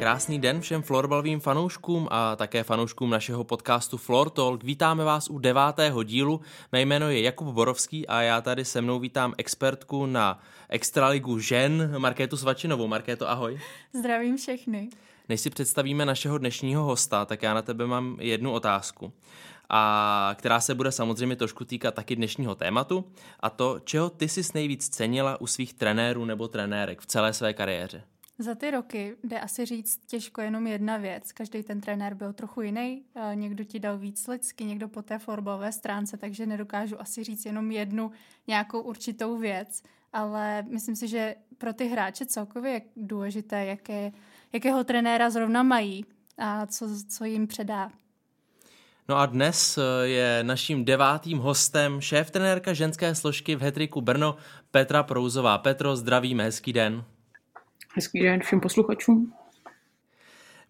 Krásný den všem florbalovým fanouškům a také fanouškům našeho podcastu Floor Talk. Vítáme vás u devátého dílu. Mé jméno je Jakub Borovský a já tady se mnou vítám expertku na Extraligu žen Markétu Svačinovou. Markéto, ahoj. Zdravím všechny. Než si představíme našeho dnešního hosta, tak já na tebe mám jednu otázku a která se bude samozřejmě trošku týkat taky dnešního tématu a to, čeho ty jsi nejvíc cenila u svých trenérů nebo trenérek v celé své kariéře. Za ty roky jde asi říct těžko jenom jedna věc. Každý ten trenér byl trochu jiný. Někdo ti dal víc lidsky, někdo po té fotbalové stránce, takže nedokážu asi říct jenom jednu nějakou určitou věc. Ale myslím si, že pro ty hráče celkově je důležité, jaké, jakého trenéra zrovna mají a co, co jim předá. No a dnes eh, je naším devátým hostem šéf trenérka ženské složky v Hetriku Brno Petra Prouzová. Petro, zdravíme, hezký den. Hezký den všem posluchačům.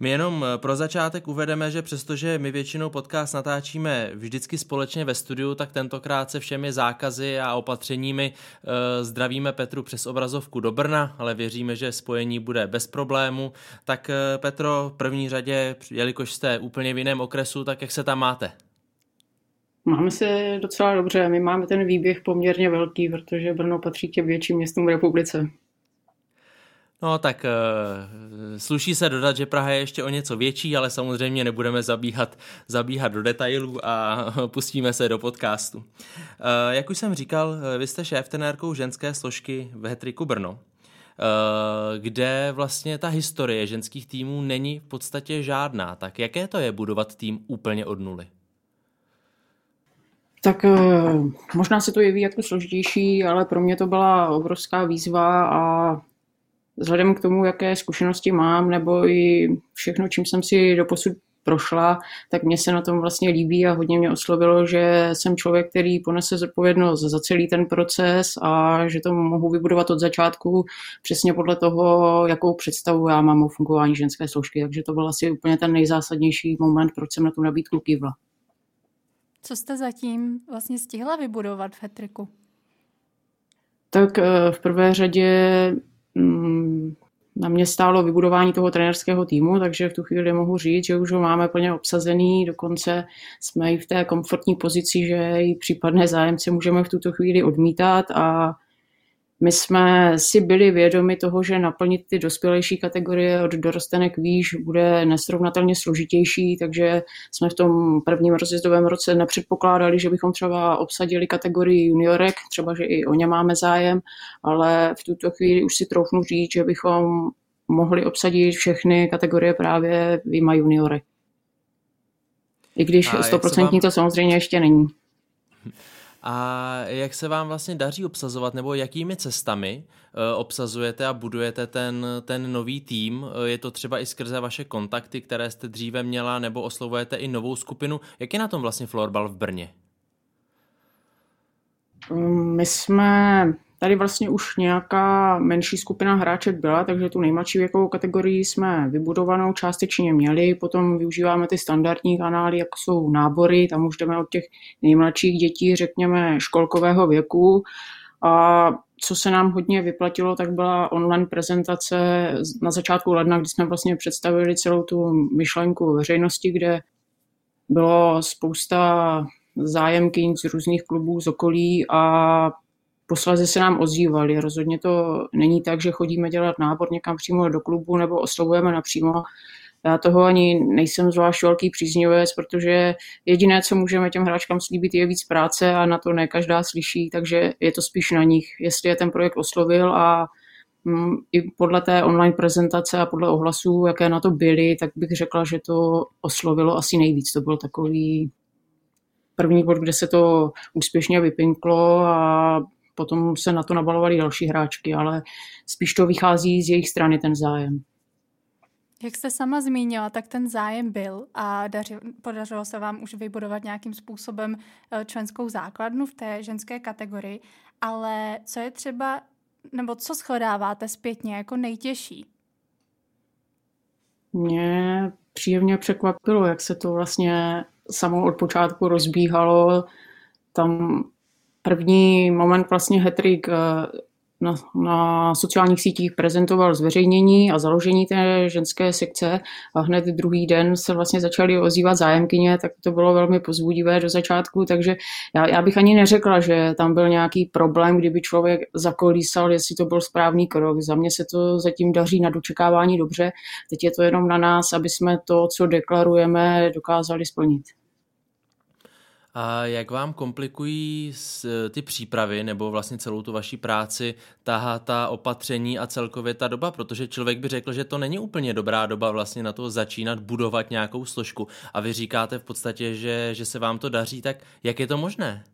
My jenom eh, pro začátek uvedeme, že přestože my většinou podcast natáčíme vždycky společně ve studiu, tak tentokrát se všemi zákazy a opatřeními e, zdravíme Petru přes obrazovku do Brna, ale věříme, že spojení bude bez problému. Tak e, Petro, v první řadě, jelikož jste úplně v jiném okresu, tak jak se tam máte? Máme se docela dobře. My máme ten výběh poměrně velký, protože Brno patří k těm větším městům v republice. No tak uh, sluší se dodat, že Praha je ještě o něco větší, ale samozřejmě nebudeme zabíhat, zabíhat do detailů a pustíme se do podcastu. Uh, jak už jsem říkal, eh, vy jste šéf tenérkou ženské složky v Hetriku Brno, kde vlastně ta historie ženských týmů není v podstatě žádná. Tak jaké to je budovat tým úplně od nuly? Tak možná se to jeví jako složitější, ale pro mě to byla obrovská výzva a vzhledem k tomu, jaké zkušenosti mám, nebo i všechno, čím jsem si doposud prošla, tak mě se na tom vlastně líbí a hodně mě oslovilo, že jsem člověk, který ponese zodpovědnost za celý ten proces a že to mohu vybudovat od začátku přesně podle toho, jakou představu já mám o fungování ženské složky. Takže to byl asi úplně ten nejzásadnější moment, proč jsem na tu nabídku kývla. Co jste zatím vlastně stihla vybudovat v Hetriku? Tak eh, v prvé řadě na mě stálo vybudování toho trenerského týmu, takže v tu chvíli mohu říct, že už ho máme plně obsazený, dokonce jsme i v té komfortní pozici, že i případné zájemce můžeme v tuto chvíli odmítat a my jsme si byli vědomi toho, že naplnit ty dospělejší kategorie od dorostenek výš bude nesrovnatelně složitější, takže jsme v tom prvním rozjezdovém roce nepředpokládali, že bychom třeba obsadili kategorii juniorek, třeba, že i o ně máme zájem, ale v tuto chvíli už si troufnu říct, že bychom mohli obsadit všechny kategorie právě výjima juniorek. I když stoprocentní to samozřejmě ještě není. A jak se vám vlastně daří obsazovat, nebo jakými cestami uh, obsazujete a budujete ten, ten nový tým? Uh, je to třeba i skrze vaše kontakty, které jste dříve měla, nebo oslovujete i novou skupinu? Jak je na tom vlastně florbal v Brně? My jsme Tady vlastně už nějaká menší skupina hráček byla, takže tu nejmladší věkovou kategorii jsme vybudovanou částečně měli, potom využíváme ty standardní kanály, jako jsou nábory, tam už jdeme od těch nejmladších dětí, řekněme, školkového věku. A co se nám hodně vyplatilo, tak byla online prezentace na začátku ledna, kdy jsme vlastně představili celou tu myšlenku veřejnosti, kde bylo spousta zájemkyň z různých klubů z okolí a posledně se nám ozývali. Rozhodně to není tak, že chodíme dělat nábor někam přímo do klubu nebo oslovujeme napřímo. Já toho ani nejsem zvlášť velký příznivec, protože jediné, co můžeme těm hráčkám slíbit, je víc práce a na to ne každá slyší, takže je to spíš na nich, jestli je ten projekt oslovil a mm, i podle té online prezentace a podle ohlasů, jaké na to byly, tak bych řekla, že to oslovilo asi nejvíc. To byl takový první bod, kde se to úspěšně vypinklo a potom se na to nabalovali další hráčky, ale spíš to vychází z jejich strany ten zájem. Jak jste sama zmínila, tak ten zájem byl a daři, podařilo se vám už vybudovat nějakým způsobem eh, členskou základnu v té ženské kategorii, ale co je třeba, nebo co shledáváte zpětně jako nejtěžší? Mě příjemně překvapilo, jak se to vlastně samo od počátku rozbíhalo. Tam první moment vlastně hetrik eh, na, na sociálních sítích prezentoval zveřejnění a založení té ženské sekce a hned druhý den se vlastně začaly ozývat zájemkyně, tak to bylo velmi pozbudivé do začátku, takže já, já bych ani neřekla, že tam byl nějaký problém, kdyby člověk zakolísal, jestli to byl správný krok. Za mě se to zatím daří na dočekávání dobře, teď je to jenom na nás, aby jsme to, co deklarujeme, dokázali splnit. A jak vám komplikují ty přípravy nebo vlastně celou tu vaší práci tahá ta opatření a celkově ta doba? Protože člověk by řekl, že to není úplně dobrá doba vlastně na to začínat budovat nějakou složku. A vy říkáte v podstatě, že, že se vám to daří, tak jak je to možné?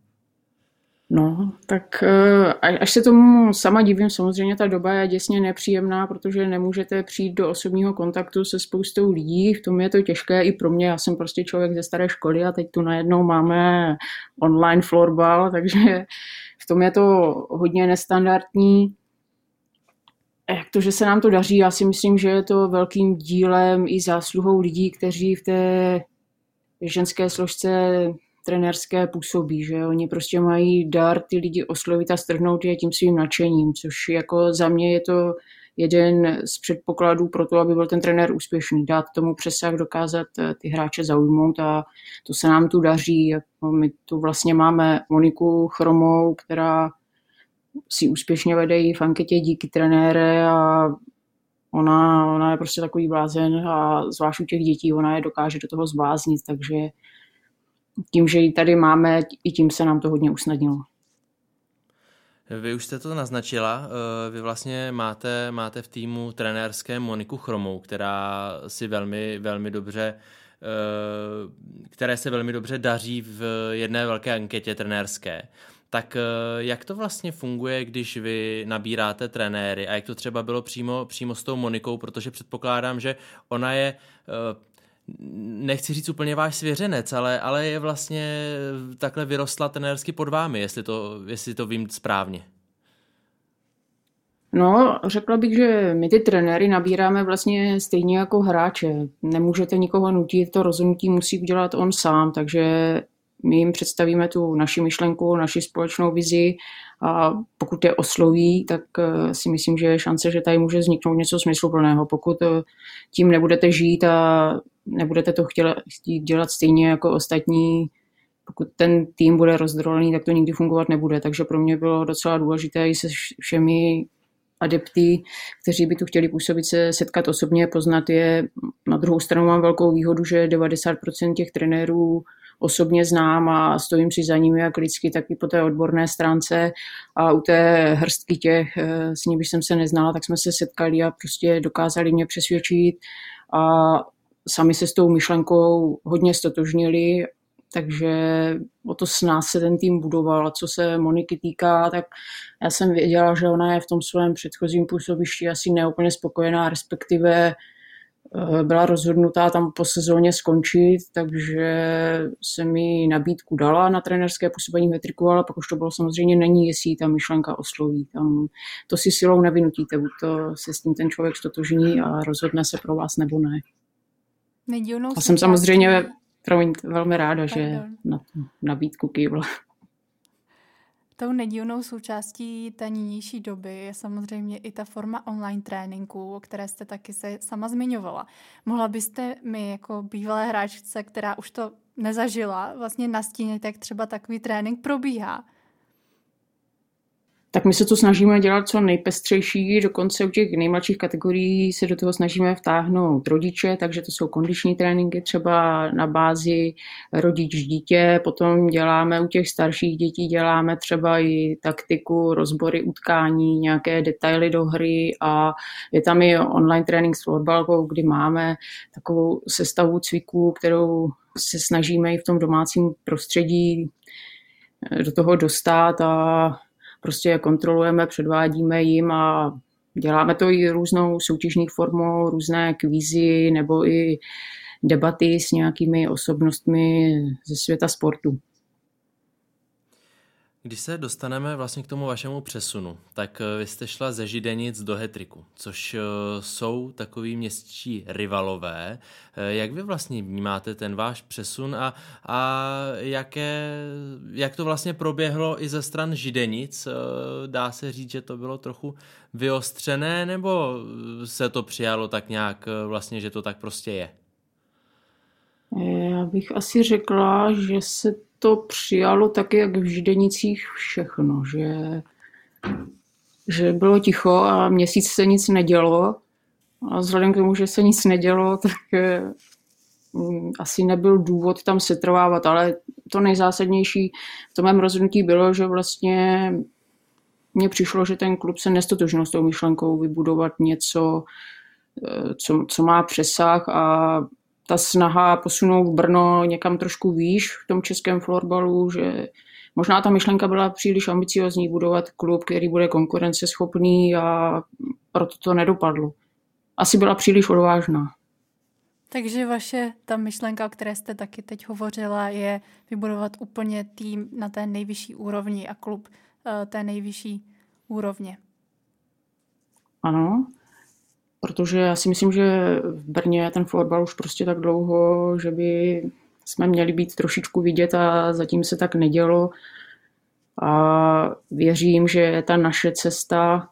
No, tak eh, až se tomu sama divím, samozřejmě ta doba je děsně nepříjemná, protože nemůžete přijít do osobního kontaktu se spoustou lidí, v tom je to těžké i pro mě, já jsem prostě člověk ze staré školy a teď tu najednou máme online florbal, takže v tom je to hodně nestandardní. Jak to, že se nám to daří, já si myslím, že je to velkým dílem i zásluhou lidí, kteří v té ženské složce trenérské působí, že oni prostě mají dar ty lidi oslovit a strhnout je tím svým nadšením, což jako za mě je to jeden z předpokladů pro to, aby byl ten trenér úspěšný. Dát tomu přesah, dokázat eh, ty hráče zaujmout a to se nám tu daří. Jako my tu vlastně máme Moniku Chromou, která si úspěšně vede i v anketě díky trenére a ona, ona je prostě takový blázen a zvlášť u těch dětí ona je dokáže do toho zbláznit, takže tím, že ji tady máme, i tím se nám to hodně usnadnilo. Vy už jste to naznačila, eh, vy vlastně máte, máte v týmu trenérské Moniku Chromou, která si velmi, velmi dobře eh, které se velmi dobře daří v jedné velké anketě trenérské. Tak eh, jak to vlastně funguje, když vy nabíráte trenéry a jak to třeba bylo přímo, přímo s tou Monikou, protože předpokládám, že ona je nechci říct úplně váš svěřenec, ale, ale je vlastně takhle vyrostla trenérsky pod vámi, jestli to, jestli to vím správně. No, řekla bych, že my ty trenéry nabíráme vlastně stejně jako hráče. Nemůžete nikoho nutit, to rozhodnutí musí udělat on sám, takže my jim představíme tu naši myšlenku, naši společnou vizi a pokud je osloví, tak eh, si myslím, že je šance, že tady může vzniknout něco smysluplného. Pokud eh, tím nebudete žít a nebudete to chtít dělat stejně jako ostatní, pokud ten tým bude rozdrolený, tak to nikdy fungovat nebude. Takže pro mě bylo docela důležité i se všemi adepty, kteří by tu chtěli působit, se setkat osobně, poznat je. Na druhou stranu mám velkou výhodu, že 90% těch trenérů osobně znám a stojím si za nimi jak lidsky, tak i po té odborné stránce a u té hrstky těch, eh, s nimi jsem se neznala, tak jsme se setkali a prostě dokázali mě přesvědčit a sami se s tou myšlenkou hodně stotožnili, takže o to s nás se ten tým budoval. A co se Moniky týká, tak já jsem věděla, že ona je v tom svém předchozím působišti asi neúplně spokojená, respektive eh, byla rozhodnutá tam po sezóně skončit, takže se mi nabídku dala na trenerské působení metriku, ale pak už to bylo samozřejmě není, jestli ta myšlenka osloví. Tam to si silou nevynutíte, buď to se s tím ten člověk stotožní a rozhodne se pro vás nebo ne. Nedivnou a jsem samozřejmě promiň, velmi ráda, Pardon. že na nabídku kývla. Tou nedílnou součástí té nynější doby je samozřejmě i ta forma online tréninku, o které jste taky se sama zmiňovala. Mohla byste mi jako bývalé hráčce, která už to nezažila, vlastně nastínit, jak třeba takový trénink probíhá? Tak my se to snažíme dělat co nejpestřejší, dokonce u těch nejmladších kategorií se do toho snažíme vtáhnout rodiče, takže to jsou kondiční tréninky třeba na bázi rodič-dítě, potom děláme u těch starších dětí, děláme třeba i taktiku, rozbory utkání, nějaké detaily do hry a je tam i online trénink s florbalkou, kdy máme takovou sestavu cviků, kterou se snažíme i v tom domácím prostředí do toho dostat a prostě kontrolujeme, předvádíme jim a děláme to i různou soutěžní formou, různé kvízy nebo i debaty s nějakými osobnostmi ze světa sportu. Když se dostaneme vlastně k tomu vašemu přesunu, tak eh, vy jste šla ze Židenic do Hetriku, což eh, jsou takový městští rivalové. Eh, jak vy vlastně vnímáte ten váš přesun a, a jaké, jak to vlastně proběhlo i ze stran Židenic? Dá se říct, že to bylo trochu vyostřené, nebo se to přijalo tak nějak vlastně, že to tak prostě je? Já bych asi řekla, že se to přijalo tak, jak v Židenicích všechno, že, že bylo ticho a měsíc se nic nedělo. A vzhledem k tomu, že se nic nedělo, tak mm, asi nebyl důvod tam setrvávat, ale to nejzásadnější v tom mém rozhodnutí bylo, že vlastně mně přišlo, že ten klub se nestotožnil s tou myšlenkou vybudovat něco, eh, co, co má přesah a ta snaha posunout Brno někam trošku výš v tom českém florbalu, že možná ta myšlenka byla příliš ambiciozní budovat klub, který bude konkurenceschopný a proto to nedopadlo. Asi byla příliš odvážná. Takže vaše ta myšlenka, o které jste taky teď hovořila, je vybudovat úplně tým na té nejvyšší úrovni a klub uh, té nejvyšší úrovně. Ano, protože já si myslím, že v Brně je ten florbal už prostě tak dlouho, že by jsme měli být trošičku vidět a zatím se tak nedělo. A věřím, že ta naše cesta,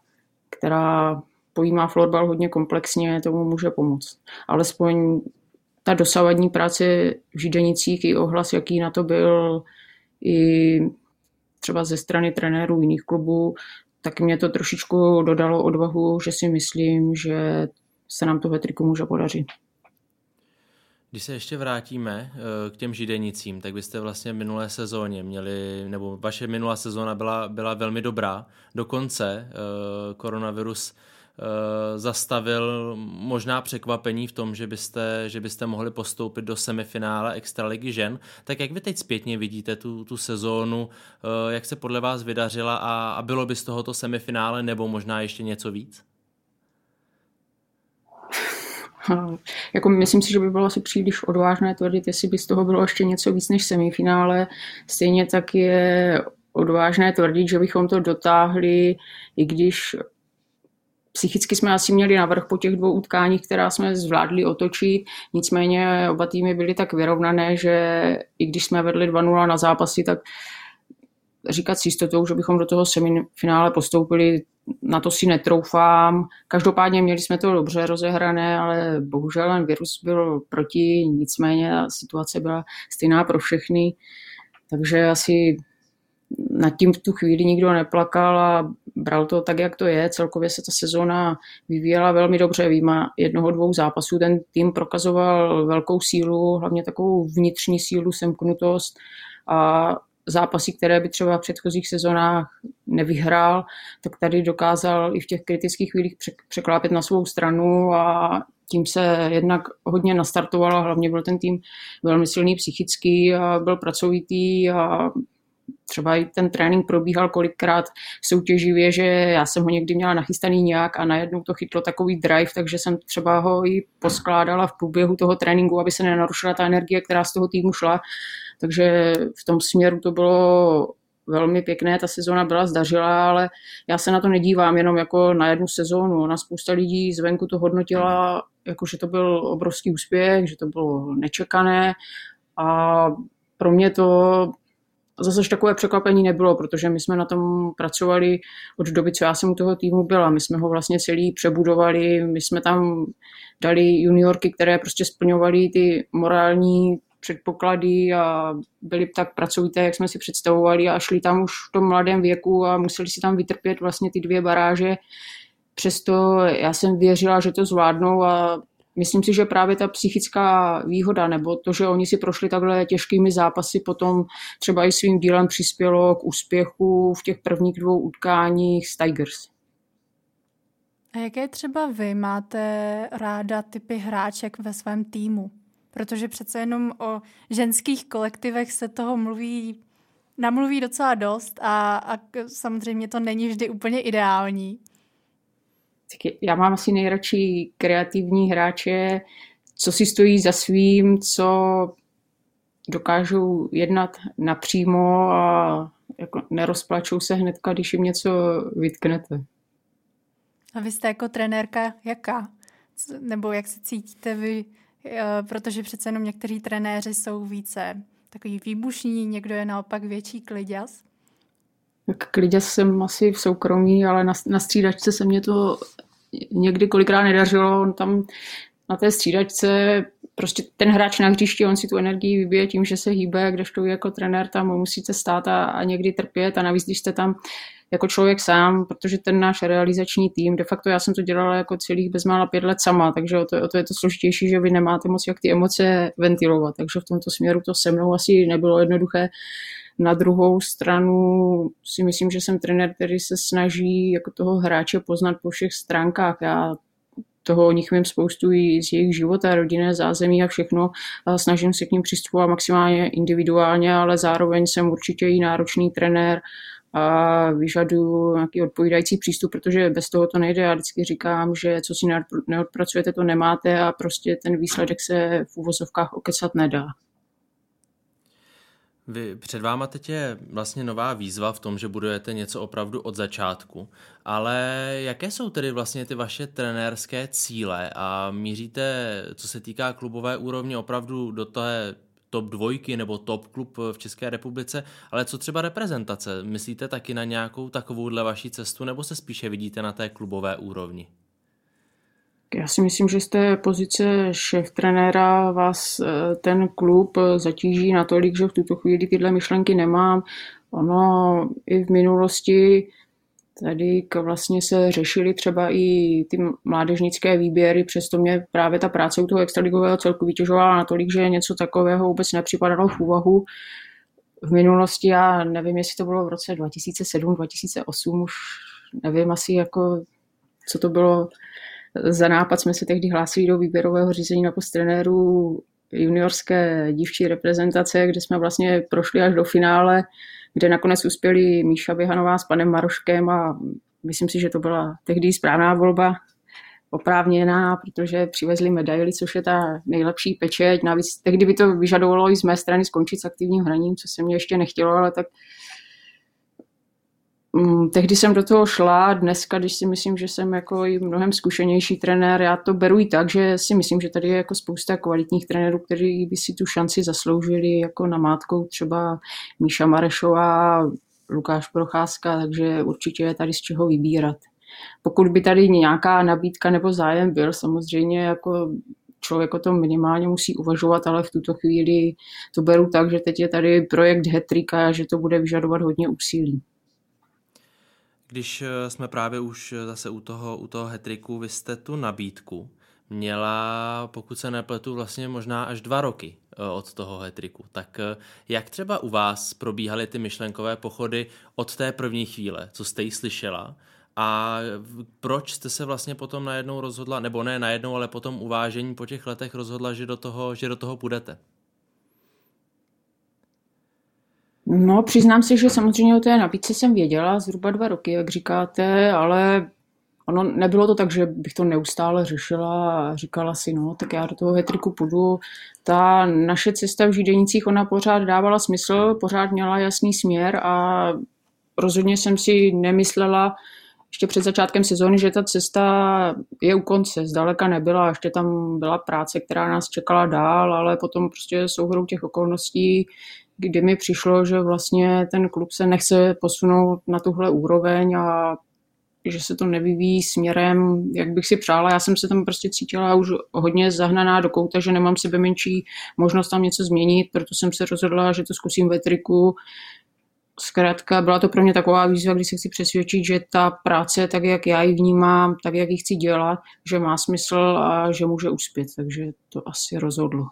která pojímá florbal hodně komplexně, tomu může pomoct. Alespoň ta dosavadní práce v Židenicích i ohlas, jaký na to byl, i třeba ze strany trenérů jiných klubů, tak mě to trošičku dodalo odvahu, že si myslím, že se nám to ve triku může podařit. Když se ještě vrátíme eh, k těm židenicím, tak byste vlastně v minulé sezóně měli, nebo vaše minulá sezóna byla, byla velmi dobrá. Dokonce eh, koronavirus zastavil možná překvapení v tom, že byste, že byste mohli postoupit do semifinále Extraligy žen. Tak jak vy teď zpětně vidíte tu, tu sezónu, eh, jak se podle vás vydařila a, a bylo by z tohoto semifinále nebo možná ještě něco víc? Jako myslím si, že by bylo asi příliš odvážné tvrdit, jestli by z toho bylo ještě něco víc než semifinále. Stejně tak je odvážné tvrdit, že bychom to dotáhli, i když Psychicky jsme asi měli navrh po těch dvou utkáních, která jsme zvládli otočit, nicméně oba týmy byly tak vyrovnané, že i když jsme vedli 2-0 na zápasy, tak říkat s jistotou, že bychom do toho semifinále postoupili, na to si netroufám. Každopádně měli jsme to dobře rozehrané, ale bohužel ten virus byl proti, nicméně situace byla stejná pro všechny. Takže asi nad tím v tu chvíli nikdo neplakal a bral to tak, jak to je. Celkově se ta sezóna vyvíjela velmi dobře. Výjima jednoho, dvou zápasů ten tým prokazoval velkou sílu, hlavně takovou vnitřní sílu, semknutost a zápasy, které by třeba v předchozích sezónách nevyhrál, tak tady dokázal i v těch kritických chvílích překlápět na svou stranu a tím se jednak hodně nastartovala, hlavně byl ten tým velmi silný psychický a byl pracovitý a třeba i ten trénink probíhal kolikrát soutěživě, že já jsem ho někdy měla nachystaný nějak a najednou to chytlo takový drive, takže jsem třeba ho i poskládala v průběhu toho tréninku, aby se nenarušila ta energie, která z toho týmu šla. Takže v tom směru to bylo velmi pěkné, ta sezóna byla zdařilá, ale já se na to nedívám jenom jako na jednu sezónu. Na spousta lidí zvenku to hodnotila, jako že to byl obrovský úspěch, že to bylo nečekané a pro mě to zase takové překvapení nebylo, protože my jsme na tom pracovali od doby, co já jsem u toho týmu byla. My jsme ho vlastně celý přebudovali, my jsme tam dali juniorky, které prostě splňovaly ty morální předpoklady a byli tak pracovité, jak jsme si představovali a šli tam už v tom mladém věku a museli si tam vytrpět vlastně ty dvě baráže. Přesto já jsem věřila, že to zvládnou a myslím si, že právě ta psychická výhoda nebo to, že oni si prošli takhle těžkými zápasy, potom třeba i svým dílem přispělo k úspěchu v těch prvních dvou utkáních s Tigers. A jaké třeba vy máte ráda typy hráček ve svém týmu? Protože přece jenom o ženských kolektivech se toho mluví, namluví docela dost a, a samozřejmě to není vždy úplně ideální já mám asi nejradši kreativní hráče, co si stojí za svým, co dokážou jednat napřímo a jako nerozplačou se hnedka, když jim něco vytknete. A vy jste jako trenérka jaká? Nebo jak se cítíte vy? Eh, protože přece jenom někteří trenéři jsou více takový výbušní, někdo je naopak větší kliděs. Tak kliděs jsem asi v soukromí, ale na, na střídačce se mě to někdy kolikrát nedařilo. On tam na té střídačce prostě ten hráč na hřišti, on si tu energii vybije tím, že se hýbe, kdežto vy jako trenér tam musíte stát a, a někdy trpět a navíc, když jste tam jako člověk sám, protože ten náš realizační tým, de facto já jsem to dělala jako celých bezmála pět let sama, takže o to, o to je to složitější, že vy nemáte moc jak ty emoce ventilovat, takže v tomto směru to se mnou asi nebylo jednoduché. Na druhou stranu si myslím, že jsem trenér, který se snaží jako toho hráče poznat po všech stránkách. Já toho o nich vím spoustu i z jejich života, rodinné zázemí a všechno. Snažím se k ním přistupovat maximálně individuálně, ale zároveň jsem určitě i náročný trenér a vyžaduju nějaký odpovídající přístup, protože bez toho to nejde. Já vždycky říkám, že co si neodpracujete, to nemáte a prostě ten výsledek se v úvozovkách okecat nedá. Vy, před váma teď je vlastně nová výzva v tom, že budujete něco opravdu od začátku, ale jaké jsou tedy vlastně ty vaše trenérské cíle a míříte, co se týká klubové úrovně, opravdu do té top dvojky nebo top klub v České republice, ale co třeba reprezentace? Myslíte taky na nějakou takovouhle vaši cestu nebo se spíše vidíte na té klubové úrovni? Já si myslím, že z té pozice šéf trenéra vás eh, ten klub zatíží natolik, že v tuto chvíli tyhle myšlenky nemám. Ono i v minulosti Tady vlastně se řešily třeba i ty mládežnické výběry, přesto mě právě ta práce u toho extraligového celku vytěžovala natolik, že něco takového vůbec nepřipadalo v úvahu. V minulosti, já nevím, jestli to bylo v roce 2007, 2008, už nevím asi jako, co to bylo za nápad, jsme se tehdy hlásili do výběrového řízení na post trenérů juniorské dívčí reprezentace, kde jsme vlastně prošli až do finále kde nakonec uspěli Míša Běhanová s panem Maroškem a myslím si, že to byla tehdy správná volba, oprávněná, protože přivezli medaily, což je ta nejlepší pečeť. Navíc tehdy by to vyžadovalo i z mé strany skončit s aktivním hraním, co se mě ještě nechtělo, ale tak tehdy jsem do toho šla, dneska, když si myslím, že jsem jako i mnohem zkušenější trenér, já to beru i tak, že si myslím, že tady je jako spousta kvalitních trenérů, kteří by si tu šanci zasloužili, jako na mátkou třeba Míša Marešová, Lukáš Procházka, takže určitě je tady z čeho vybírat. Pokud by tady nějaká nabídka nebo zájem byl, samozřejmě jako člověk o tom minimálně musí uvažovat, ale v tuto chvíli to beru tak, že teď je tady projekt Hetrika a že to bude vyžadovat hodně úsilí. Když eh, jsme právě už eh, zase u toho, u toho hetriku, vy jste tu nabídku měla, pokud se nepletu, vlastně možná až dva roky eh, od toho hetriku. Tak jak třeba u vás probíhaly ty myšlenkové pochody od té první chvíle, co jste ji slyšela? A proč jste se vlastně potom najednou rozhodla, nebo ne najednou, ale potom uvážení po těch letech rozhodla, že do toho, že do toho půjdete? No, přiznám se, že samozřejmě o té nabídce jsem věděla zhruba dva roky, jak říkáte, ale ono nebylo to tak, že bych to neustále řešila a říkala si, no, tak já do toho hetriku půjdu. Ta naše cesta v Židenicích, ona pořád dávala smysl, pořád měla jasný směr a rozhodně jsem si nemyslela, ještě před začátkem sezóny, že ta cesta je u konce, zdaleka nebyla, ještě tam byla práce, která nás čekala dál, ale potom prostě souhrou těch okolností kdy mi přišlo, že vlastně ten klub se nechce posunout na tuhle úroveň a že se to nevyvíjí směrem, jak bych si přála. Já jsem se tam prostě cítila už hodně zahnaná do kouta, že nemám sebe menší možnost tam něco změnit, proto jsem se rozhodla, že to zkusím ve triku. Zkrátka byla to pro mě taková výzva, kdy se chci přesvědčit, že ta práce, tak jak já ji vnímám, tak jak ji chci dělat, že má smysl a že může uspět. Takže to asi rozhodlo.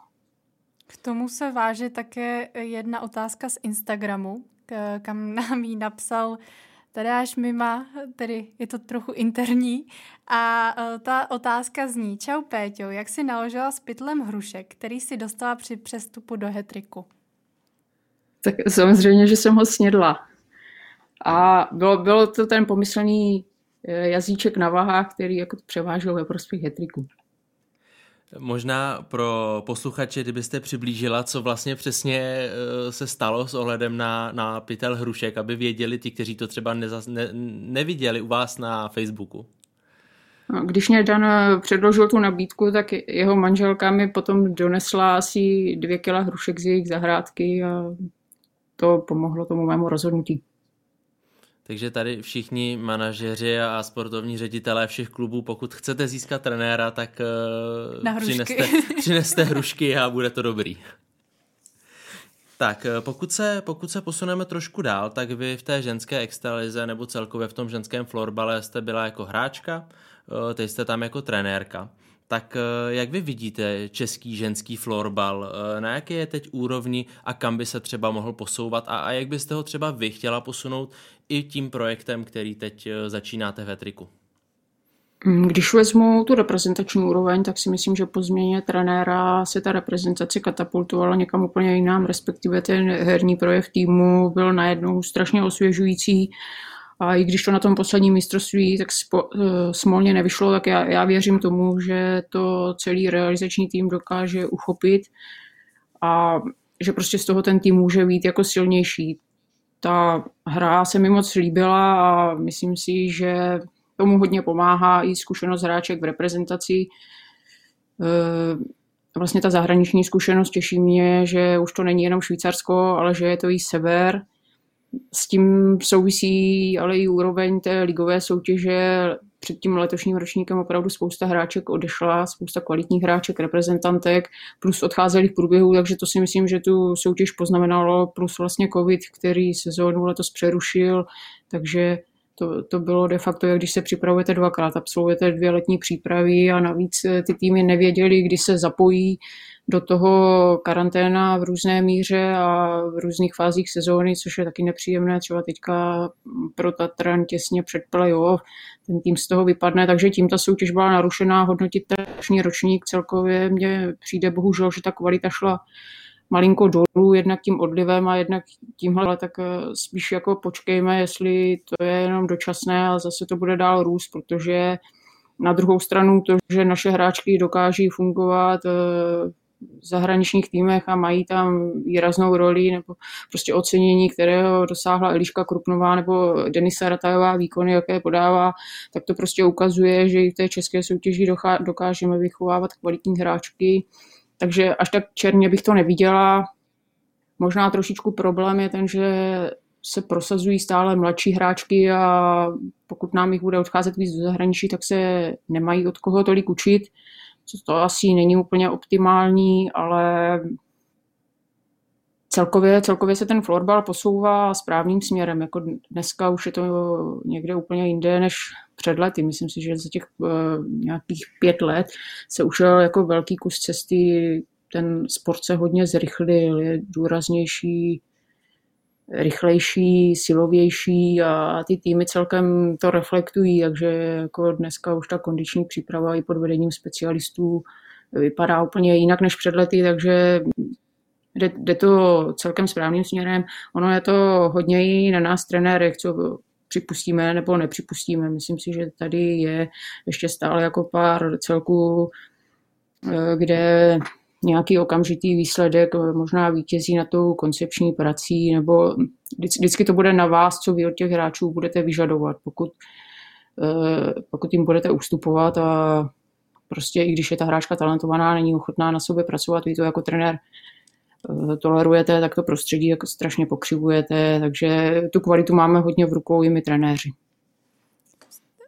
K tomu se váže také jedna otázka z Instagramu, kam nám ji napsal Tadáš Mima, tedy je to trochu interní. A e, ta otázka zní, čau Péťo, jak si naložila s pytlem hrušek, který si dostala při přestupu do hetriku? Tak samozřejmě, že jsem ho snědla. A bylo, bylo to ten pomyslný e, jazyček na vahách, který jako převážel ve prospěch hetriku. Možná pro posluchače, kdybyste přiblížila, co vlastně přesně eh, se stalo s ohledem na, na pytel hrušek, aby věděli ti, kteří to třeba neza, ne, neviděli u vás na Facebooku. Když mě Dan eh, předložil tu nabídku, tak jeho manželka mi potom donesla asi dvě kila hrušek z jejich zahrádky a to pomohlo tomu mému rozhodnutí. Takže tady všichni manažeři a sportovní ředitelé všech klubů, pokud chcete získat trenéra, tak Na přineste, přineste hrušky a bude to dobrý. Tak, eh, pokud se, pokud se posuneme trošku dál, tak vy v té ženské extralize nebo celkově v tom ženském florbale jste byla jako hráčka, eh, teď jste tam jako trenérka. Tak eh, jak vy vidíte český ženský florbal? Na jaké je teď úrovni a kam by se třeba mohl posouvat? A, jak byste ho třeba vy chtěla posunout i tím projektem, který teď začínáte ve triku? Mm, když vezmu tu reprezentační úroveň, tak si myslím, že po změně trenéra se ta reprezentace katapultovala někam úplně jinam, respektive ten herní projev týmu byl najednou strašně osvěžující. A i když to na tom posledním mistrovství tak spo, uh, smolně nevyšlo, tak já, já věřím tomu, že to celý realizační tým dokáže uchopit a že prostě z toho ten tým může být jako silnější. Ta hra se mi moc líbila a myslím si, že tomu hodně pomáhá i zkušenost hráček v reprezentaci. E, vlastně ta zahraniční zkušenost těší mě, že už to není jenom Švýcarsko, ale že je to i sever. S tím souvisí ale i úroveň té ligové soutěže. Před tím letošním ročníkem opravdu spousta hráček odešla, spousta kvalitních hráček, reprezentantek, plus odcházeli v průběhu, takže to si myslím, že tu soutěž poznamenalo, plus vlastně covid, který sezónu letos přerušil, takže to, to bylo de facto, jak když se připravujete dvakrát, absolvujete dvě letní přípravy a navíc eh, ty týmy nevěděli, kdy se zapojí do toho karanténa v různé míře a v různých fázích sezóny, což je taky nepříjemné. Třeba teďka pro Tatran těsně před playoff ten tým z toho vypadne, takže tím ta soutěž byla narušená. Hodnotit ten ročník celkově mně přijde bohužel, že ta kvalita šla malinko dolů, jednak tím odlivem a jednak tímhle, tak eh, spíš jako počkejme, jestli to je jenom dočasné a zase to bude dál růst, protože na druhou stranu to, že naše hráčky dokáží fungovat eh, v zahraničních týmech a mají tam výraznou roli nebo prostě ocenění, kterého dosáhla Eliška Krupnová nebo Denisa Ratajová výkony, jaké podává, tak to prostě ukazuje, že i v té české soutěži dokážeme vychovávat kvalitní hráčky takže až tak černě bych to neviděla. Možná trošičku problém je ten, že se prosazují stále mladší hráčky a pokud nám jich bude odcházet víc do zahraničí, tak se nemají od koho tolik učit. To asi není úplně optimální, ale celkově, celkově se ten florbal posouvá správným směrem. Jako dneska už je to někde úplně jinde než před lety. Myslím si, že za těch uh, nějakých pět let se ušel jako velký kus cesty. Ten sport se hodně zrychlil, je důraznější, rychlejší, silovější a ty týmy celkem to reflektují, takže jako dneska už ta kondiční příprava i pod vedením specialistů vypadá úplně jinak než před lety, takže jde, jde to celkem správným směrem. Ono je to hodně i na nás trenérech, co připustíme nebo nepřipustíme. Myslím si, že tady je ještě stále jako pár celků, eh, kde nějaký okamžitý výsledek možná vítězí na tou koncepční prací, nebo vždycky to bude na vás, co vy od těch hráčů budete vyžadovat. Pokud, eh, pokud jim budete ustupovat a prostě i když je ta hráčka talentovaná, není ochotná na sobě pracovat, vy to jako trenér Eh, tolerujete, tak to prostředí jako strašně pokřivujete, takže tu kvalitu máme hodně v rukou i my trenéři.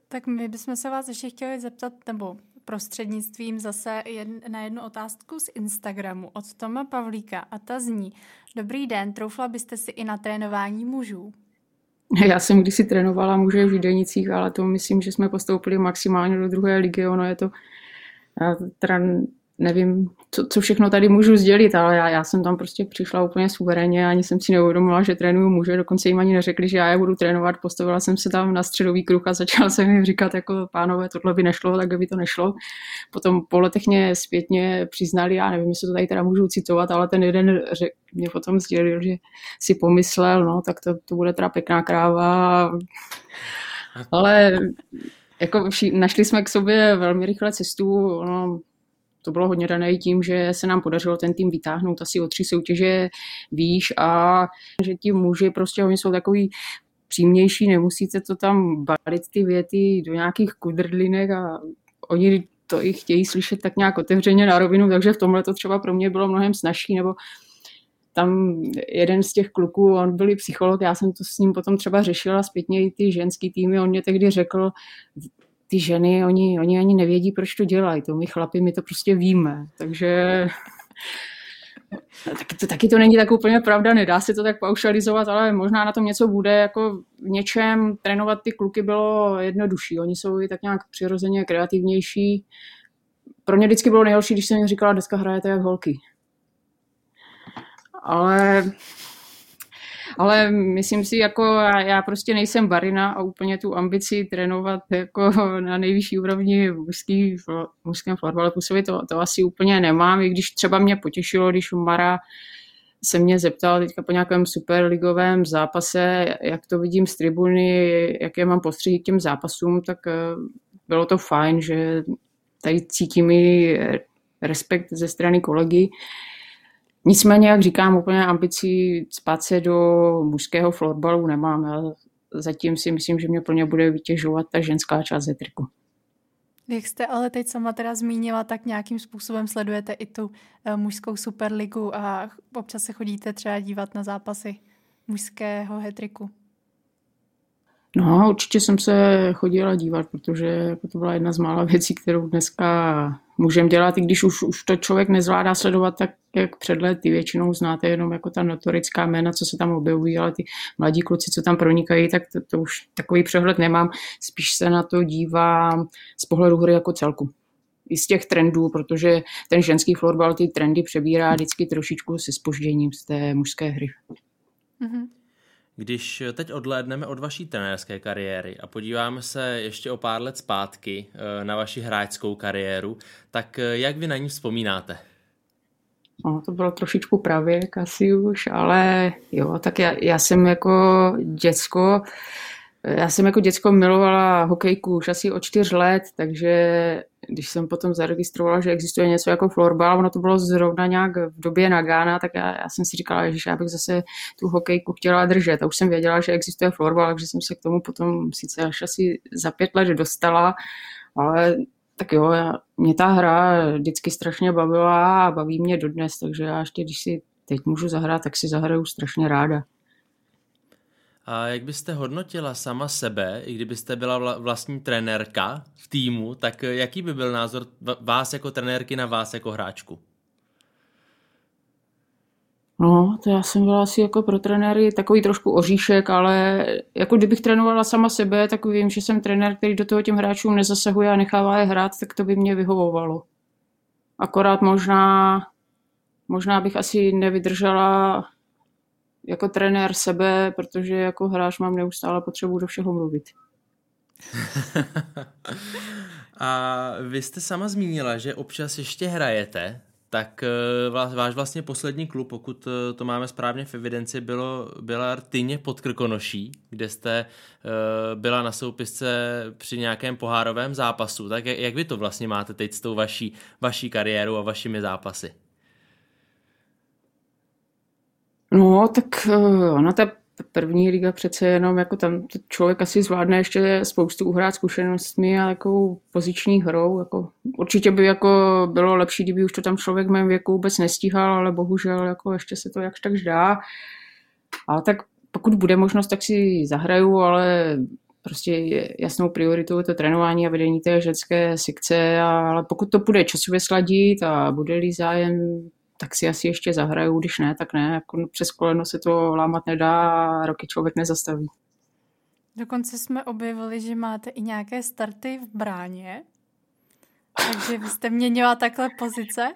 Tak my bychom se vás ještě chtěli zeptat, nebo prostřednictvím zase na jednu otázku z Instagramu od Toma Pavlíka a ta zní Dobrý den, troufla byste si i na trénování mužů? Já jsem kdysi trénovala muže v jídelnicích, ale to myslím, že jsme postoupili maximálně do druhé ligy. Ono je to, teda nevím, co, co všechno tady můžu sdělit, ale já, já jsem tam prostě přišla úplně suverénně, ani jsem si neuvědomila, že trénuju muže, dokonce jim ani neřekli, že já je budu trénovat, postavila jsem se tam na středový kruh a začala jsem jim říkat, jako pánové, tohle by nešlo, tak by to nešlo. Potom po letech mě zpětně přiznali, já nevím, jestli to tady teda můžu citovat, ale ten jeden řek, mě potom sdělil, že si pomyslel, no, tak to, to bude teda pěkná kráva. Ale jako našli jsme k sobě velmi rychle cestu, no, to bylo hodně dané tím, že se nám podařilo ten tým vytáhnout asi o tři soutěže výš a že ti muži prostě, oni jsou takový přímější, nemusíte to tam balit ty věty do nějakých kudrdlinek a oni to i chtějí slyšet tak nějak otevřeně na rovinu, takže v tomhle to třeba pro mě bylo mnohem snažší, nebo tam jeden z těch kluků, on byl psycholog, já jsem to s ním potom třeba řešila zpětně i ty ženský týmy, on mě tehdy řekl, ty ženy, oni, oni ani nevědí, proč to dělají, to my chlapi, my to prostě víme, takže taky to, taky to není tak úplně pravda, nedá se to tak paušalizovat, ale možná na tom něco bude, jako v něčem. Trénovat ty kluky bylo jednodušší, oni jsou i tak nějak přirozeně kreativnější. Pro mě vždycky bylo nejhorší, když jsem jim říkala, dneska hrajete jak holky. Ale ale myslím si, jako já prostě nejsem barina a úplně tu ambici trénovat jako na nejvyšší úrovni v mužský, mužském florbale působit, to, to asi úplně nemám, i když třeba mě potěšilo, když Mara se mě zeptal teďka po nějakém superligovém zápase, jak to vidím z tribuny, jaké mám postřehy k těm zápasům, tak eh, bylo to fajn, že tady cítím i respekt ze strany kolegy. Nicméně, jak říkám, úplně ambicí spát se do mužského florbalu nemám. Já zatím si myslím, že mě plně bude vytěžovat ta ženská část ze triku. Jak jste ale teď sama teda zmínila, tak nějakým způsobem sledujete i tu uh, mužskou superligu a občas se chodíte třeba dívat na zápasy mužského hetriku. No, určitě jsem se chodila dívat, protože to byla jedna z mála věcí, kterou dneska můžeme dělat, i když už, už to člověk nezvládá sledovat tak, jak před lety. Většinou znáte jenom jako ta notorická jména, co se tam objevují, ale ty mladí kluci, co tam pronikají, tak to, to už takový přehled nemám. Spíš se na to dívám z pohledu hry jako celku i z těch trendů, protože ten ženský florbal ty trendy přebírá vždycky trošičku se spožděním z té mužské hry. Mm-hmm. Když teď odhlédneme od vaší trenérské kariéry a podíváme se ještě o pár let zpátky eh, na vaši hráčskou kariéru, tak eh, jak vy na ní vzpomínáte? No, to bylo trošičku pravěk asi už, ale jo, tak já, já jsem jako děcko, já jsem jako děcko milovala hokejku už asi od čtyř let, takže když jsem potom zaregistrovala, že existuje něco jako florbal, ono to bylo zrovna nějak v době Nagana, tak já, já jsem si říkala, že já bych zase tu hokejku chtěla držet. A už jsem věděla, že existuje florbal, takže jsem se k tomu potom sice až asi za pět let dostala, ale tak jo, já, mě ta hra vždycky strašně bavila a baví mě dodnes, takže já ještě, když si teď můžu zahrát, tak si zahraju strašně ráda. A jak byste hodnotila sama sebe, i kdybyste byla vlastní trenérka v týmu, tak jaký by byl názor vás jako trenérky na vás jako hráčku? No, to já jsem byla asi jako pro trenéry takový trošku oříšek, ale jako kdybych trénovala sama sebe, tak vím, že jsem trenér, který do toho těm hráčům nezasahuje a nechává je hrát, tak to by mě vyhovovalo. Akorát možná, možná bych asi nevydržela jako trenér sebe, protože jako hráč mám neustále potřebu do všeho mluvit. A vy jste sama zmínila, že občas ještě hrajete, tak eh, váš vlastně poslední klub, pokud eh, to máme správně v evidenci, bylo, byla Rtyně pod Krkonoší, kde jste eh, byla na soupisce při nějakém pohárovém zápasu. Tak jak vy to vlastně máte teď s tou vaší, vaší kariérou a vašimi zápasy? No, tak ona ta první liga přece jenom, jako tam člověk asi zvládne ještě spoustu uhrát zkušenostmi a takovou poziční hrou. Jako, určitě by jako bylo lepší, kdyby už to tam člověk v mém věku vůbec nestíhal, ale bohužel jako ještě se to jakž tak dá. Ale tak pokud bude možnost, tak si zahraju, ale prostě jasnou prioritou je to trénování a vedení té ženské sekce, ale pokud to bude časově sladit a bude-li zájem, tak si asi ještě zahraju, když ne, tak ne. Jako přes koleno se to lámat nedá a roky člověk nezastaví. Dokonce jsme objevili, že máte i nějaké starty v bráně. Takže vy jste měnila takhle pozice?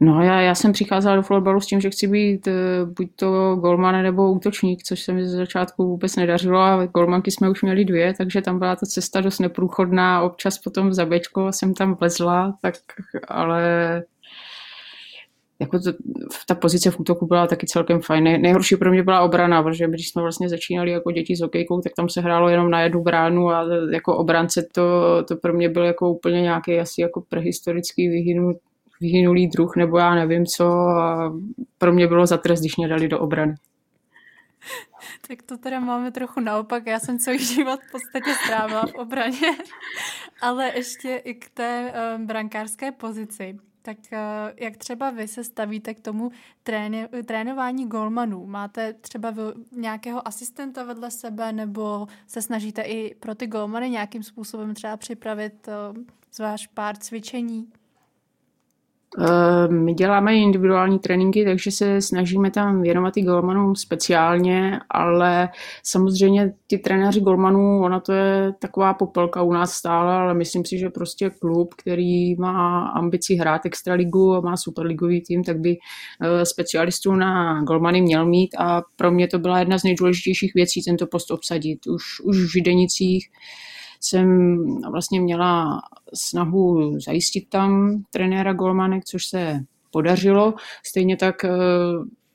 No já, já jsem přicházela do florbalu s tím, že chci být uh, buď to golman nebo útočník, což se mi ze začátku vůbec nedařilo a golmanky jsme už měli dvě, takže tam byla ta cesta dost neprůchodná. Občas potom zabečko jsem tam vlezla, tak ale jako to, ta pozice v útoku byla taky celkem fajn. nejhorší pro mě byla obrana, protože když jsme vlastně začínali jako děti s hokejkou, tak tam se hrálo jenom na jednu bránu a jako obrance to, to pro mě byl jako úplně nějaký asi jako prehistorický vyhynul, vyhynulý druh, nebo já nevím co a pro mě bylo za trest, když mě dali do obrany. Tak to teda máme trochu naopak. Já jsem celý život v podstatě strávila v obraně. Ale ještě i k té um, brankářské pozici. Tak uh, jak třeba vy se stavíte k tomu tréně, trénování golmanů? Máte třeba nějakého asistenta vedle sebe nebo se snažíte i pro ty golmany nějakým způsobem třeba připravit uh, zvlášť pár cvičení? Eh, my děláme individuální tréninky, takže se snažíme tam věnovat i golmanům speciálně, ale samozřejmě ty trenéři golmanů, ona to je taková popelka u nás stále, ale myslím si, že prostě klub, který má ambici hrát extraligu a má superligový tým, tak by eh, specialistů na golmany měl mít a pro mě to byla jedna z nejdůležitějších věcí tento post obsadit. Už, už v Židenicích jsem vlastně měla snahu zajistit tam trenéra Golmanek, což se podařilo. Stejně tak eh,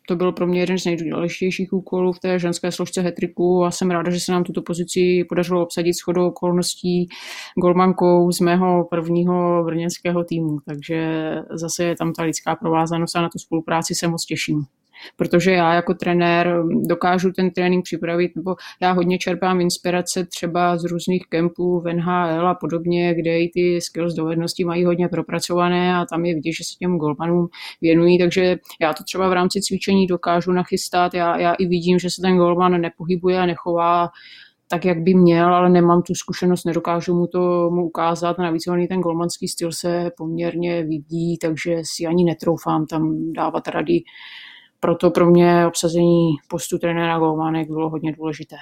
to byl pro mě jeden z nejdůležitějších úkolů v té ženské složce hetriku a jsem ráda, že se nám tuto pozici podařilo obsadit s chodou okolností golmankou z mého prvního brněnského týmu. Takže zase je tam ta lidská provázanost a na tu spolupráci se moc těším protože já jako trenér dokážu ten trénink připravit, nebo já hodně čerpám inspirace třeba z různých kempů v NHL a podobně, kde i ty skills dovednosti mají hodně propracované a tam je vidět, že se těm golmanům věnují, takže já to třeba v rámci cvičení dokážu nachystat, já, já i vidím, že se ten golman nepohybuje a nechová tak, jak by měl, ale nemám tu zkušenost, nedokážu mu to mu ukázat. Navíc on ten golmanský styl se poměrně vidí, takže si ani netroufám tam dávat rady proto pro mě obsazení postu trenéra Golmanek bylo hodně důležité.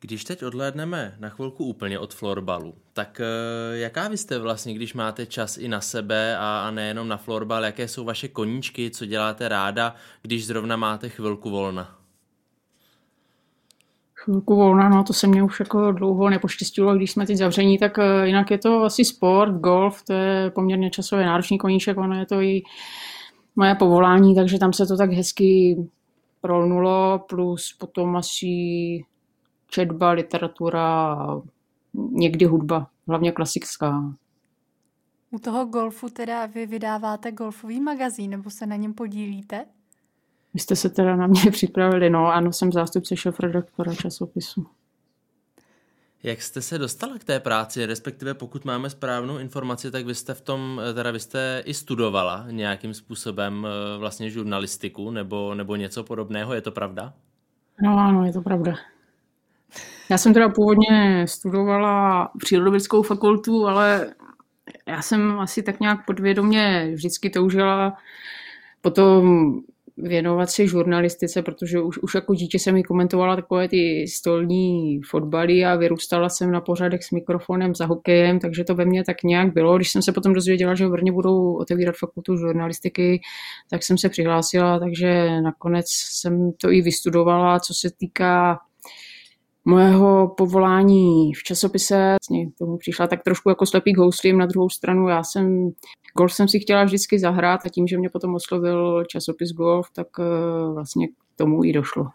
Když teď odhlédneme na chvilku úplně od florbalu, tak eh, jaká vy jste vlastně, když máte čas i na sebe a, a nejenom na florbal, jaké jsou vaše koníčky, co děláte ráda, když zrovna máte chvilku volna? Chvilku volna, no to se mě už jako dlouho nepoštěstilo, když jsme teď zavření, tak eh, jinak je to asi sport, golf, to je poměrně časově náročný koníček, ono je to i moje povolání, takže tam se to tak hezky prolnulo, plus potom asi četba, literatura, někdy hudba, hlavně klasická. U toho golfu teda vy vydáváte golfový magazín, nebo se na něm podílíte? Vy jste se teda na mě připravili, no ano, jsem zástupce šéf-redaktora časopisu. Jak jste se dostala k té práci, respektive pokud máme správnou informaci, tak vy jste v tom, teda vy jste i studovala nějakým způsobem eh, vlastně žurnalistiku nebo, nebo něco podobného, je to pravda? No ano, je to pravda. Já jsem teda původně studovala přírodovědskou fakultu, ale já jsem asi tak nějak podvědomě vždycky toužila potom věnovat se žurnalistice, protože už, už jako dítě jsem mi komentovala takové ty stolní fotbaly a vyrůstala jsem na pořadech s mikrofonem za hokejem, takže to ve mně tak nějak bylo. Když jsem se potom dozvěděla, že v Brně budou otevírat fakultu žurnalistiky, tak jsem se přihlásila, takže nakonec jsem to i vystudovala. Co se týká mojeho povolání v časopise, vlastně tomu přišla tak trošku jako slepý k houslím, na druhou stranu já jsem golf jsem si chtěla vždycky zahrát a tím, že mě potom oslovil časopis golf, tak eh, vlastně k tomu i došlo.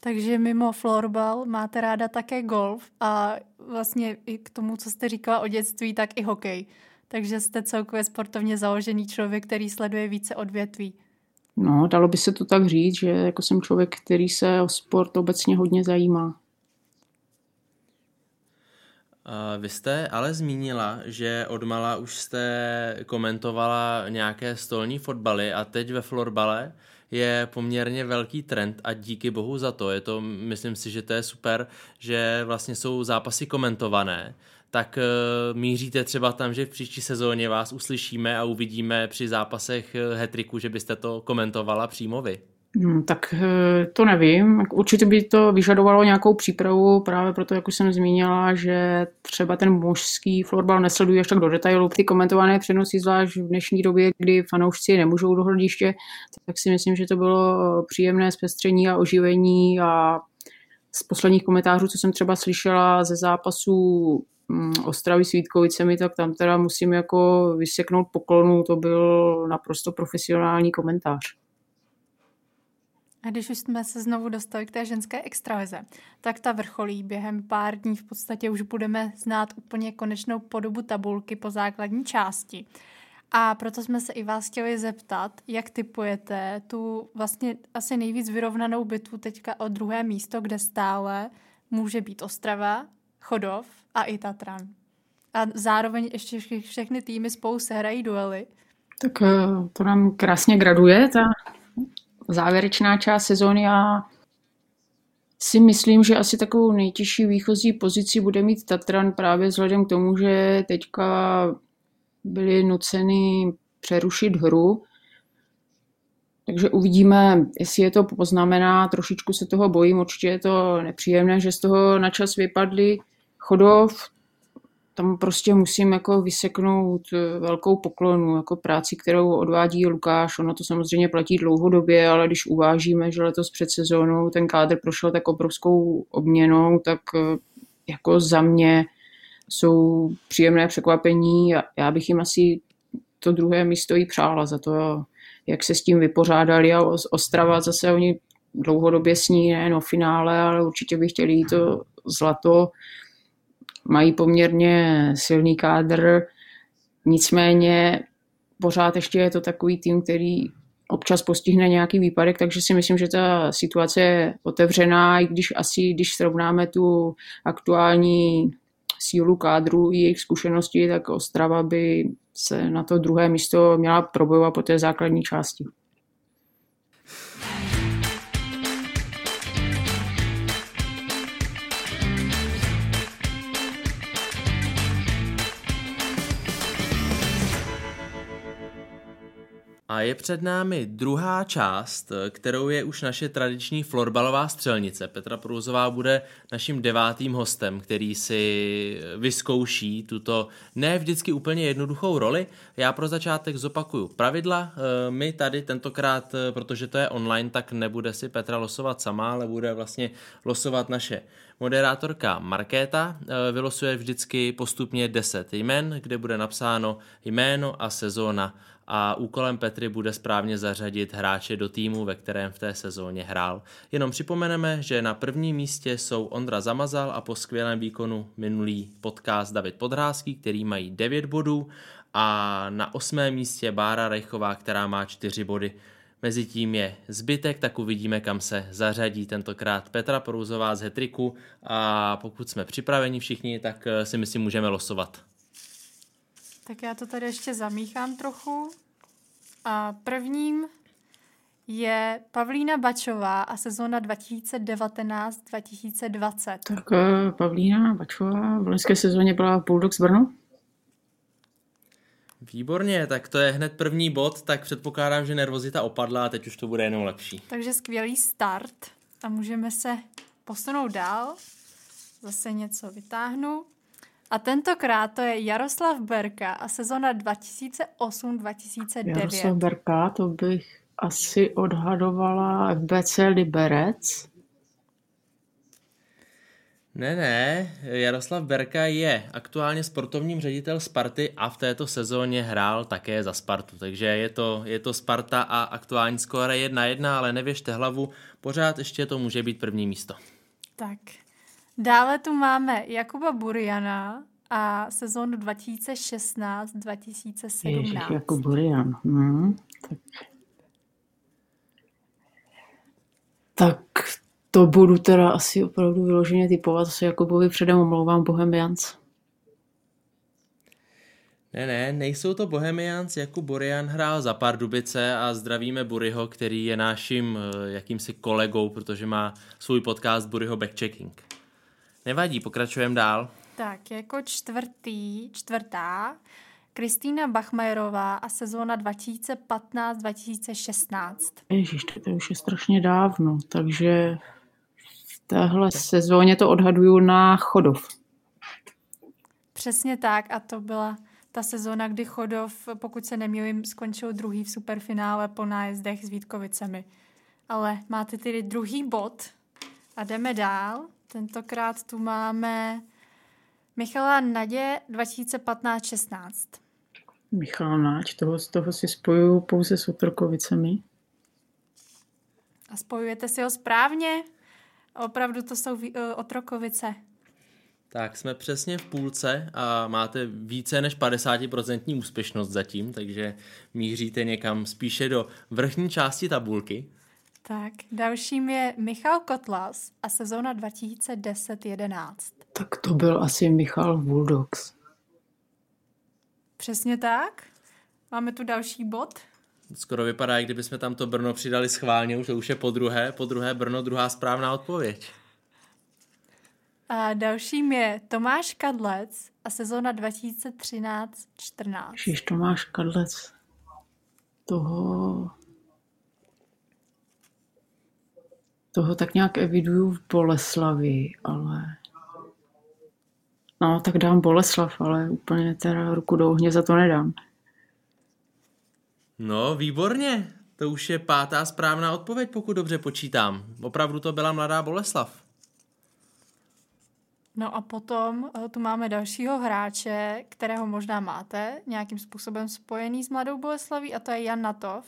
Takže mimo florbal máte ráda také golf a vlastně i k tomu, co jste říkala o dětství, tak i hokej. Takže jste celkově sportovně založený člověk, který sleduje více odvětví. No, dalo by se to tak říct, že jako jsem člověk, který se o sport obecně hodně zajímá. Vy jste ale zmínila, že odmala už jste komentovala nějaké stolní fotbaly a teď ve florbale je poměrně velký trend a díky bohu za to. Je to, myslím si, že to je super, že vlastně jsou zápasy komentované. Tak uh, míříte třeba tam, že v příští sezóně vás uslyšíme a uvidíme při zápasech hetriku, že byste to komentovala přímo vy? Hmm, tak eh, to nevím. Určitě by to vyžadovalo nějakou přípravu, právě proto, jak už jsem zmínila, že třeba ten mužský florbal nesleduje až tak do detailu. Ty komentované přenosy, zvlášť v dnešní době, kdy fanoušci nemůžou do hlediště, tak si myslím, že to bylo příjemné zpestření a oživení a z posledních komentářů, co jsem třeba slyšela ze zápasu mm, Ostravy s Vítkovicemi, tak tam teda musím jako vyseknout poklonu, to byl naprosto profesionální komentář. A když už jsme se znovu dostali k té ženské extravize, tak ta vrcholí během pár dní v podstatě už budeme znát úplně konečnou podobu tabulky po základní části. A proto jsme se i vás chtěli zeptat, jak typujete tu vlastně asi nejvíc vyrovnanou bitvu teďka o druhé místo, kde stále může být Ostrava, Chodov a i Tatran. A zároveň ještě všechny týmy spolu sehrají duely. Tak eh, to nám krásně graduje, ta závěrečná část sezóny a si myslím, že asi takovou nejtěžší výchozí pozici bude mít Tatran právě vzhledem k tomu, že teďka byli nuceni přerušit hru. Takže uvidíme, jestli je to poznamená. Trošičku se toho bojím, určitě je to nepříjemné, že z toho na čas vypadli. Chodov, tam prostě musím jako vyseknout eh, velkou poklonu, jako práci, kterou odvádí Lukáš. Ono to samozřejmě platí dlouhodobě, ale když uvážíme, že letos před sezónou ten kádr prošel tak obrovskou obměnou, tak eh, jako za mě jsou příjemné překvapení a já bych jim asi to druhé místo jí přála za to, jak se s tím vypořádali a Ostrava zase oni dlouhodobě sní nejen o finále, ale určitě by chtěli to zlato mají poměrně silný kádr, nicméně pořád ještě je to takový tým, který občas postihne nějaký výpadek, takže si myslím, že ta situace je otevřená, i když asi, když srovnáme tu aktuální sílu kádru i jejich zkušenosti, tak Ostrava by se na to druhé místo měla probojovat po té základní části. A je před námi druhá část, kterou je už naše tradiční florbalová střelnice. Petra Průzová bude naším devátým hostem, který si vyzkouší tuto ne vždycky úplně jednoduchou roli. Já pro začátek zopakuju pravidla. Eh, my tady tentokrát, eh, protože to je online, tak nebude si Petra losovat sama, ale bude vlastně losovat naše moderátorka Markéta. Eh, vylosuje vždycky postupně 10 jmen, kde bude napsáno jméno a sezóna a úkolem Petry bude správně zařadit hráče do týmu, ve kterém v té sezóně hrál. Jenom připomeneme, že na prvním místě jsou Ondra Zamazal a po skvělém výkonu minulý podcast David Podrázký, který mají 9 bodů a na osmém místě Bára Rejchová, která má 4 body. Mezitím je zbytek, tak uvidíme, kam se zařadí tentokrát Petra Poruzová z Hetriku a pokud jsme připraveni všichni, tak eh, si myslím, můžeme losovat. Tak já to tady ještě zamíchám trochu. A prvním je Pavlína Bačová a sezóna 2019-2020. Tak uh, Pavlína Bačová v loňské sezóně byla Bulldogs Brno. Výborně, tak to je hned první bod, tak předpokládám, že nervozita opadla a teď už to bude jenom lepší. Takže skvělý start a můžeme se posunout dál. Zase něco vytáhnu. A tentokrát to je Jaroslav Berka a sezona 2008-2009. Jaroslav Berka, to bych asi odhadovala FBC Liberec. Ne, ne, Jaroslav Berka je aktuálně sportovním ředitel Sparty a v této sezóně hrál také za Spartu, takže je to, je to Sparta a aktuální skóre 1-1, ale nevěžte hlavu, pořád ještě to může být první místo. Tak, Dále tu máme Jakuba Buriana a sezónu 2016-2017. Ježiš, Jakub Burian. Hmm, tak. tak to budu teda asi opravdu vyloženě typovat. Se Jakubovi předem omlouvám Bohemians. Ne, ne, nejsou to Bohemians, Jakub Burian hrál za Pardubice a zdravíme Buryho, který je naším eh, jakýmsi kolegou, protože má svůj podcast Buryho Backchecking. Nevadí, pokračujeme dál. Tak, jako čtvrtý, čtvrtá, Kristýna Bachmajerová a sezóna 2015-2016. Ježíš, to už je strašně dávno, takže v téhle sezóně to odhaduju na Chodov. Přesně tak a to byla ta sezóna, kdy Chodov, pokud se nemýlím, skončil druhý v superfinále po nájezdech s Vítkovicemi. Ale máte tedy druhý bod a jdeme dál. Tentokrát tu máme Michala Nadě 2015-16. Michal Náč, toho, toho si spojuju pouze s Otrokovicemi. A spojujete si ho správně? Opravdu to jsou uh, Otrokovice. Tak jsme přesně v půlce a máte více než 50% úspěšnost zatím, takže míříte někam spíše do vrchní části tabulky. Tak, dalším je Michal Kotlas a sezóna 2010-11. Tak to byl asi Michal Bulldogs. Přesně tak. Máme tu další bod. Skoro vypadá, kdyby jsme tam to Brno přidali schválně, už to už je po druhé, po druhé Brno, druhá správná odpověď. A dalším je Tomáš Kadlec a sezóna 2013-14. Ježiš, Tomáš Kadlec. Toho... Toho tak nějak eviduju v Boleslavi, ale... No, tak dám Boleslav, ale úplně teda ruku do ohně za to nedám. No, výborně. To už je pátá správná odpověď, pokud dobře počítám. Opravdu to byla mladá Boleslav. No a potom eh, tu máme dalšího hráče, kterého možná máte nějakým způsobem spojený s Mladou Boleslaví a to je Jan Natov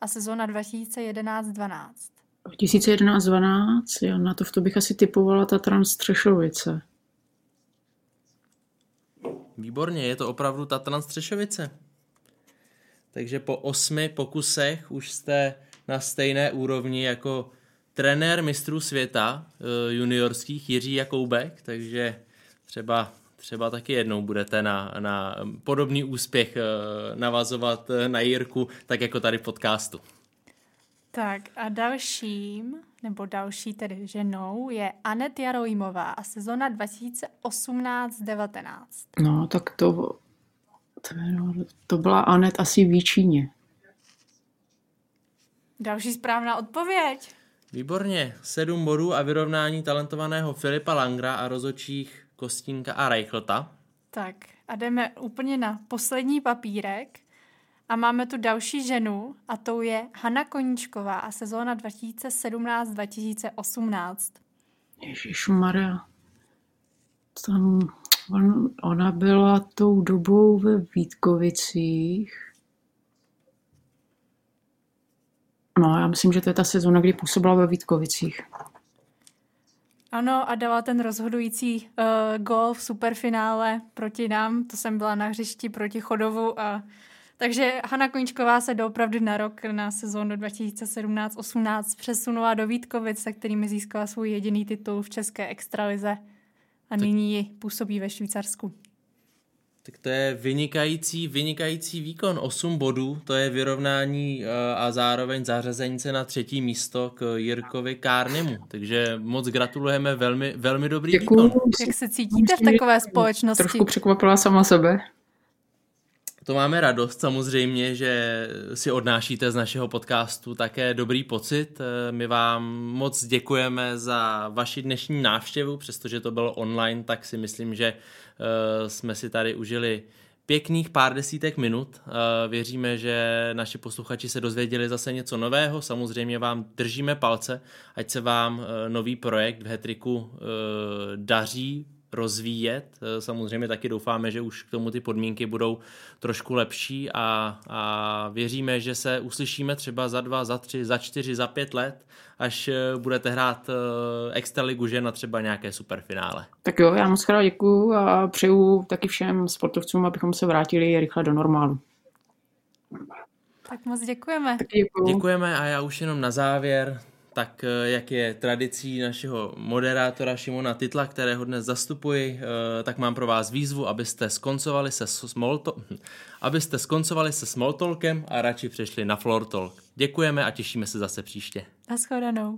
a sezóna 2011-12. 2011-12, Jan Natov, to bych asi typovala Tatran Střešovice. Výborně, je to opravdu Tatran Střešovice. Takže po osmi pokusech už jste na stejné úrovni jako trenér mistrů světa uh, juniorských Jiří Jakoubek, takže třeba, třeba taky jednou budete na, na podobný úspěch uh, navazovat na Jirku, tak jako tady v podcastu. Tak a dalším, nebo další tedy ženou, je Anet Jarojmová a sezona 2018-19. No, tak to, to, to byla Anet asi v Číně. Další správná odpověď. Výborně, sedm bodů a vyrovnání talentovaného Filipa Langra a rozočích Kostínka a Reichlta. Tak a jdeme úplně na poslední papírek a máme tu další ženu a tou je Hanna Koníčková a sezóna 2017-2018. Ježíš Maria. Tam on, ona byla tou dobou ve Vítkovicích. No, já myslím, že to je ta sezóna, kdy působila ve Vítkovicích. Ano, a dala ten rozhodující uh, gol v superfinále proti nám. To jsem byla na hřišti proti Chodovu. A... Takže Hanna Koníčková se doopravdy na rok na sezónu 2017-18 přesunula do Vítkovic, se kterými získala svůj jediný titul v České extralize a nyní ji působí ve Švýcarsku. Tak to je vynikající, vynikající výkon. 8 bodů, to je vyrovnání eh, a zároveň zařazení se na třetí místo k Jirkovi Kárnemu. Takže moc gratulujeme, velmi, velmi dobrý Děkuju. výkon. Jak se cítíte v takové společnosti? Trošku překvapila sama sebe. To máme radost samozřejmě, že si odnášíte z našeho podcastu také dobrý pocit. Eh, My vám moc děkujeme za vaši dnešní návštěvu, přestože to bylo online, tak si myslím, že eh, jsme si tady užili pěkných pár desítek minut. Eh, Věříme, že naši posluchači se dozvěděli zase něco nového. Samozřejmě vám držíme palce, ať se vám nový projekt v Hetriku daří rozvíjet. Samozřejmě taky doufáme, že už k tomu ty podmínky budou trošku lepší a, a věříme, že se uslyšíme třeba za dva, za tři, za čtyři, za pět let, až budete hrát Extraligu žen a třeba nějaké superfinále. Tak jo, já moc krát děkuju a přeju taky všem sportovcům, abychom se vrátili rychle do normálu. Tak moc děkujeme. Děkujeme a já už jenom na závěr tak jak je tradicí našeho moderátora Šimona Titla, kterého dnes zastupuji, tak mám pro vás výzvu, abyste skoncovali se smolto, abyste skoncovali se smalltalkem a radši přešli na floor talk. Děkujeme a těšíme se zase příště. Naschledanou.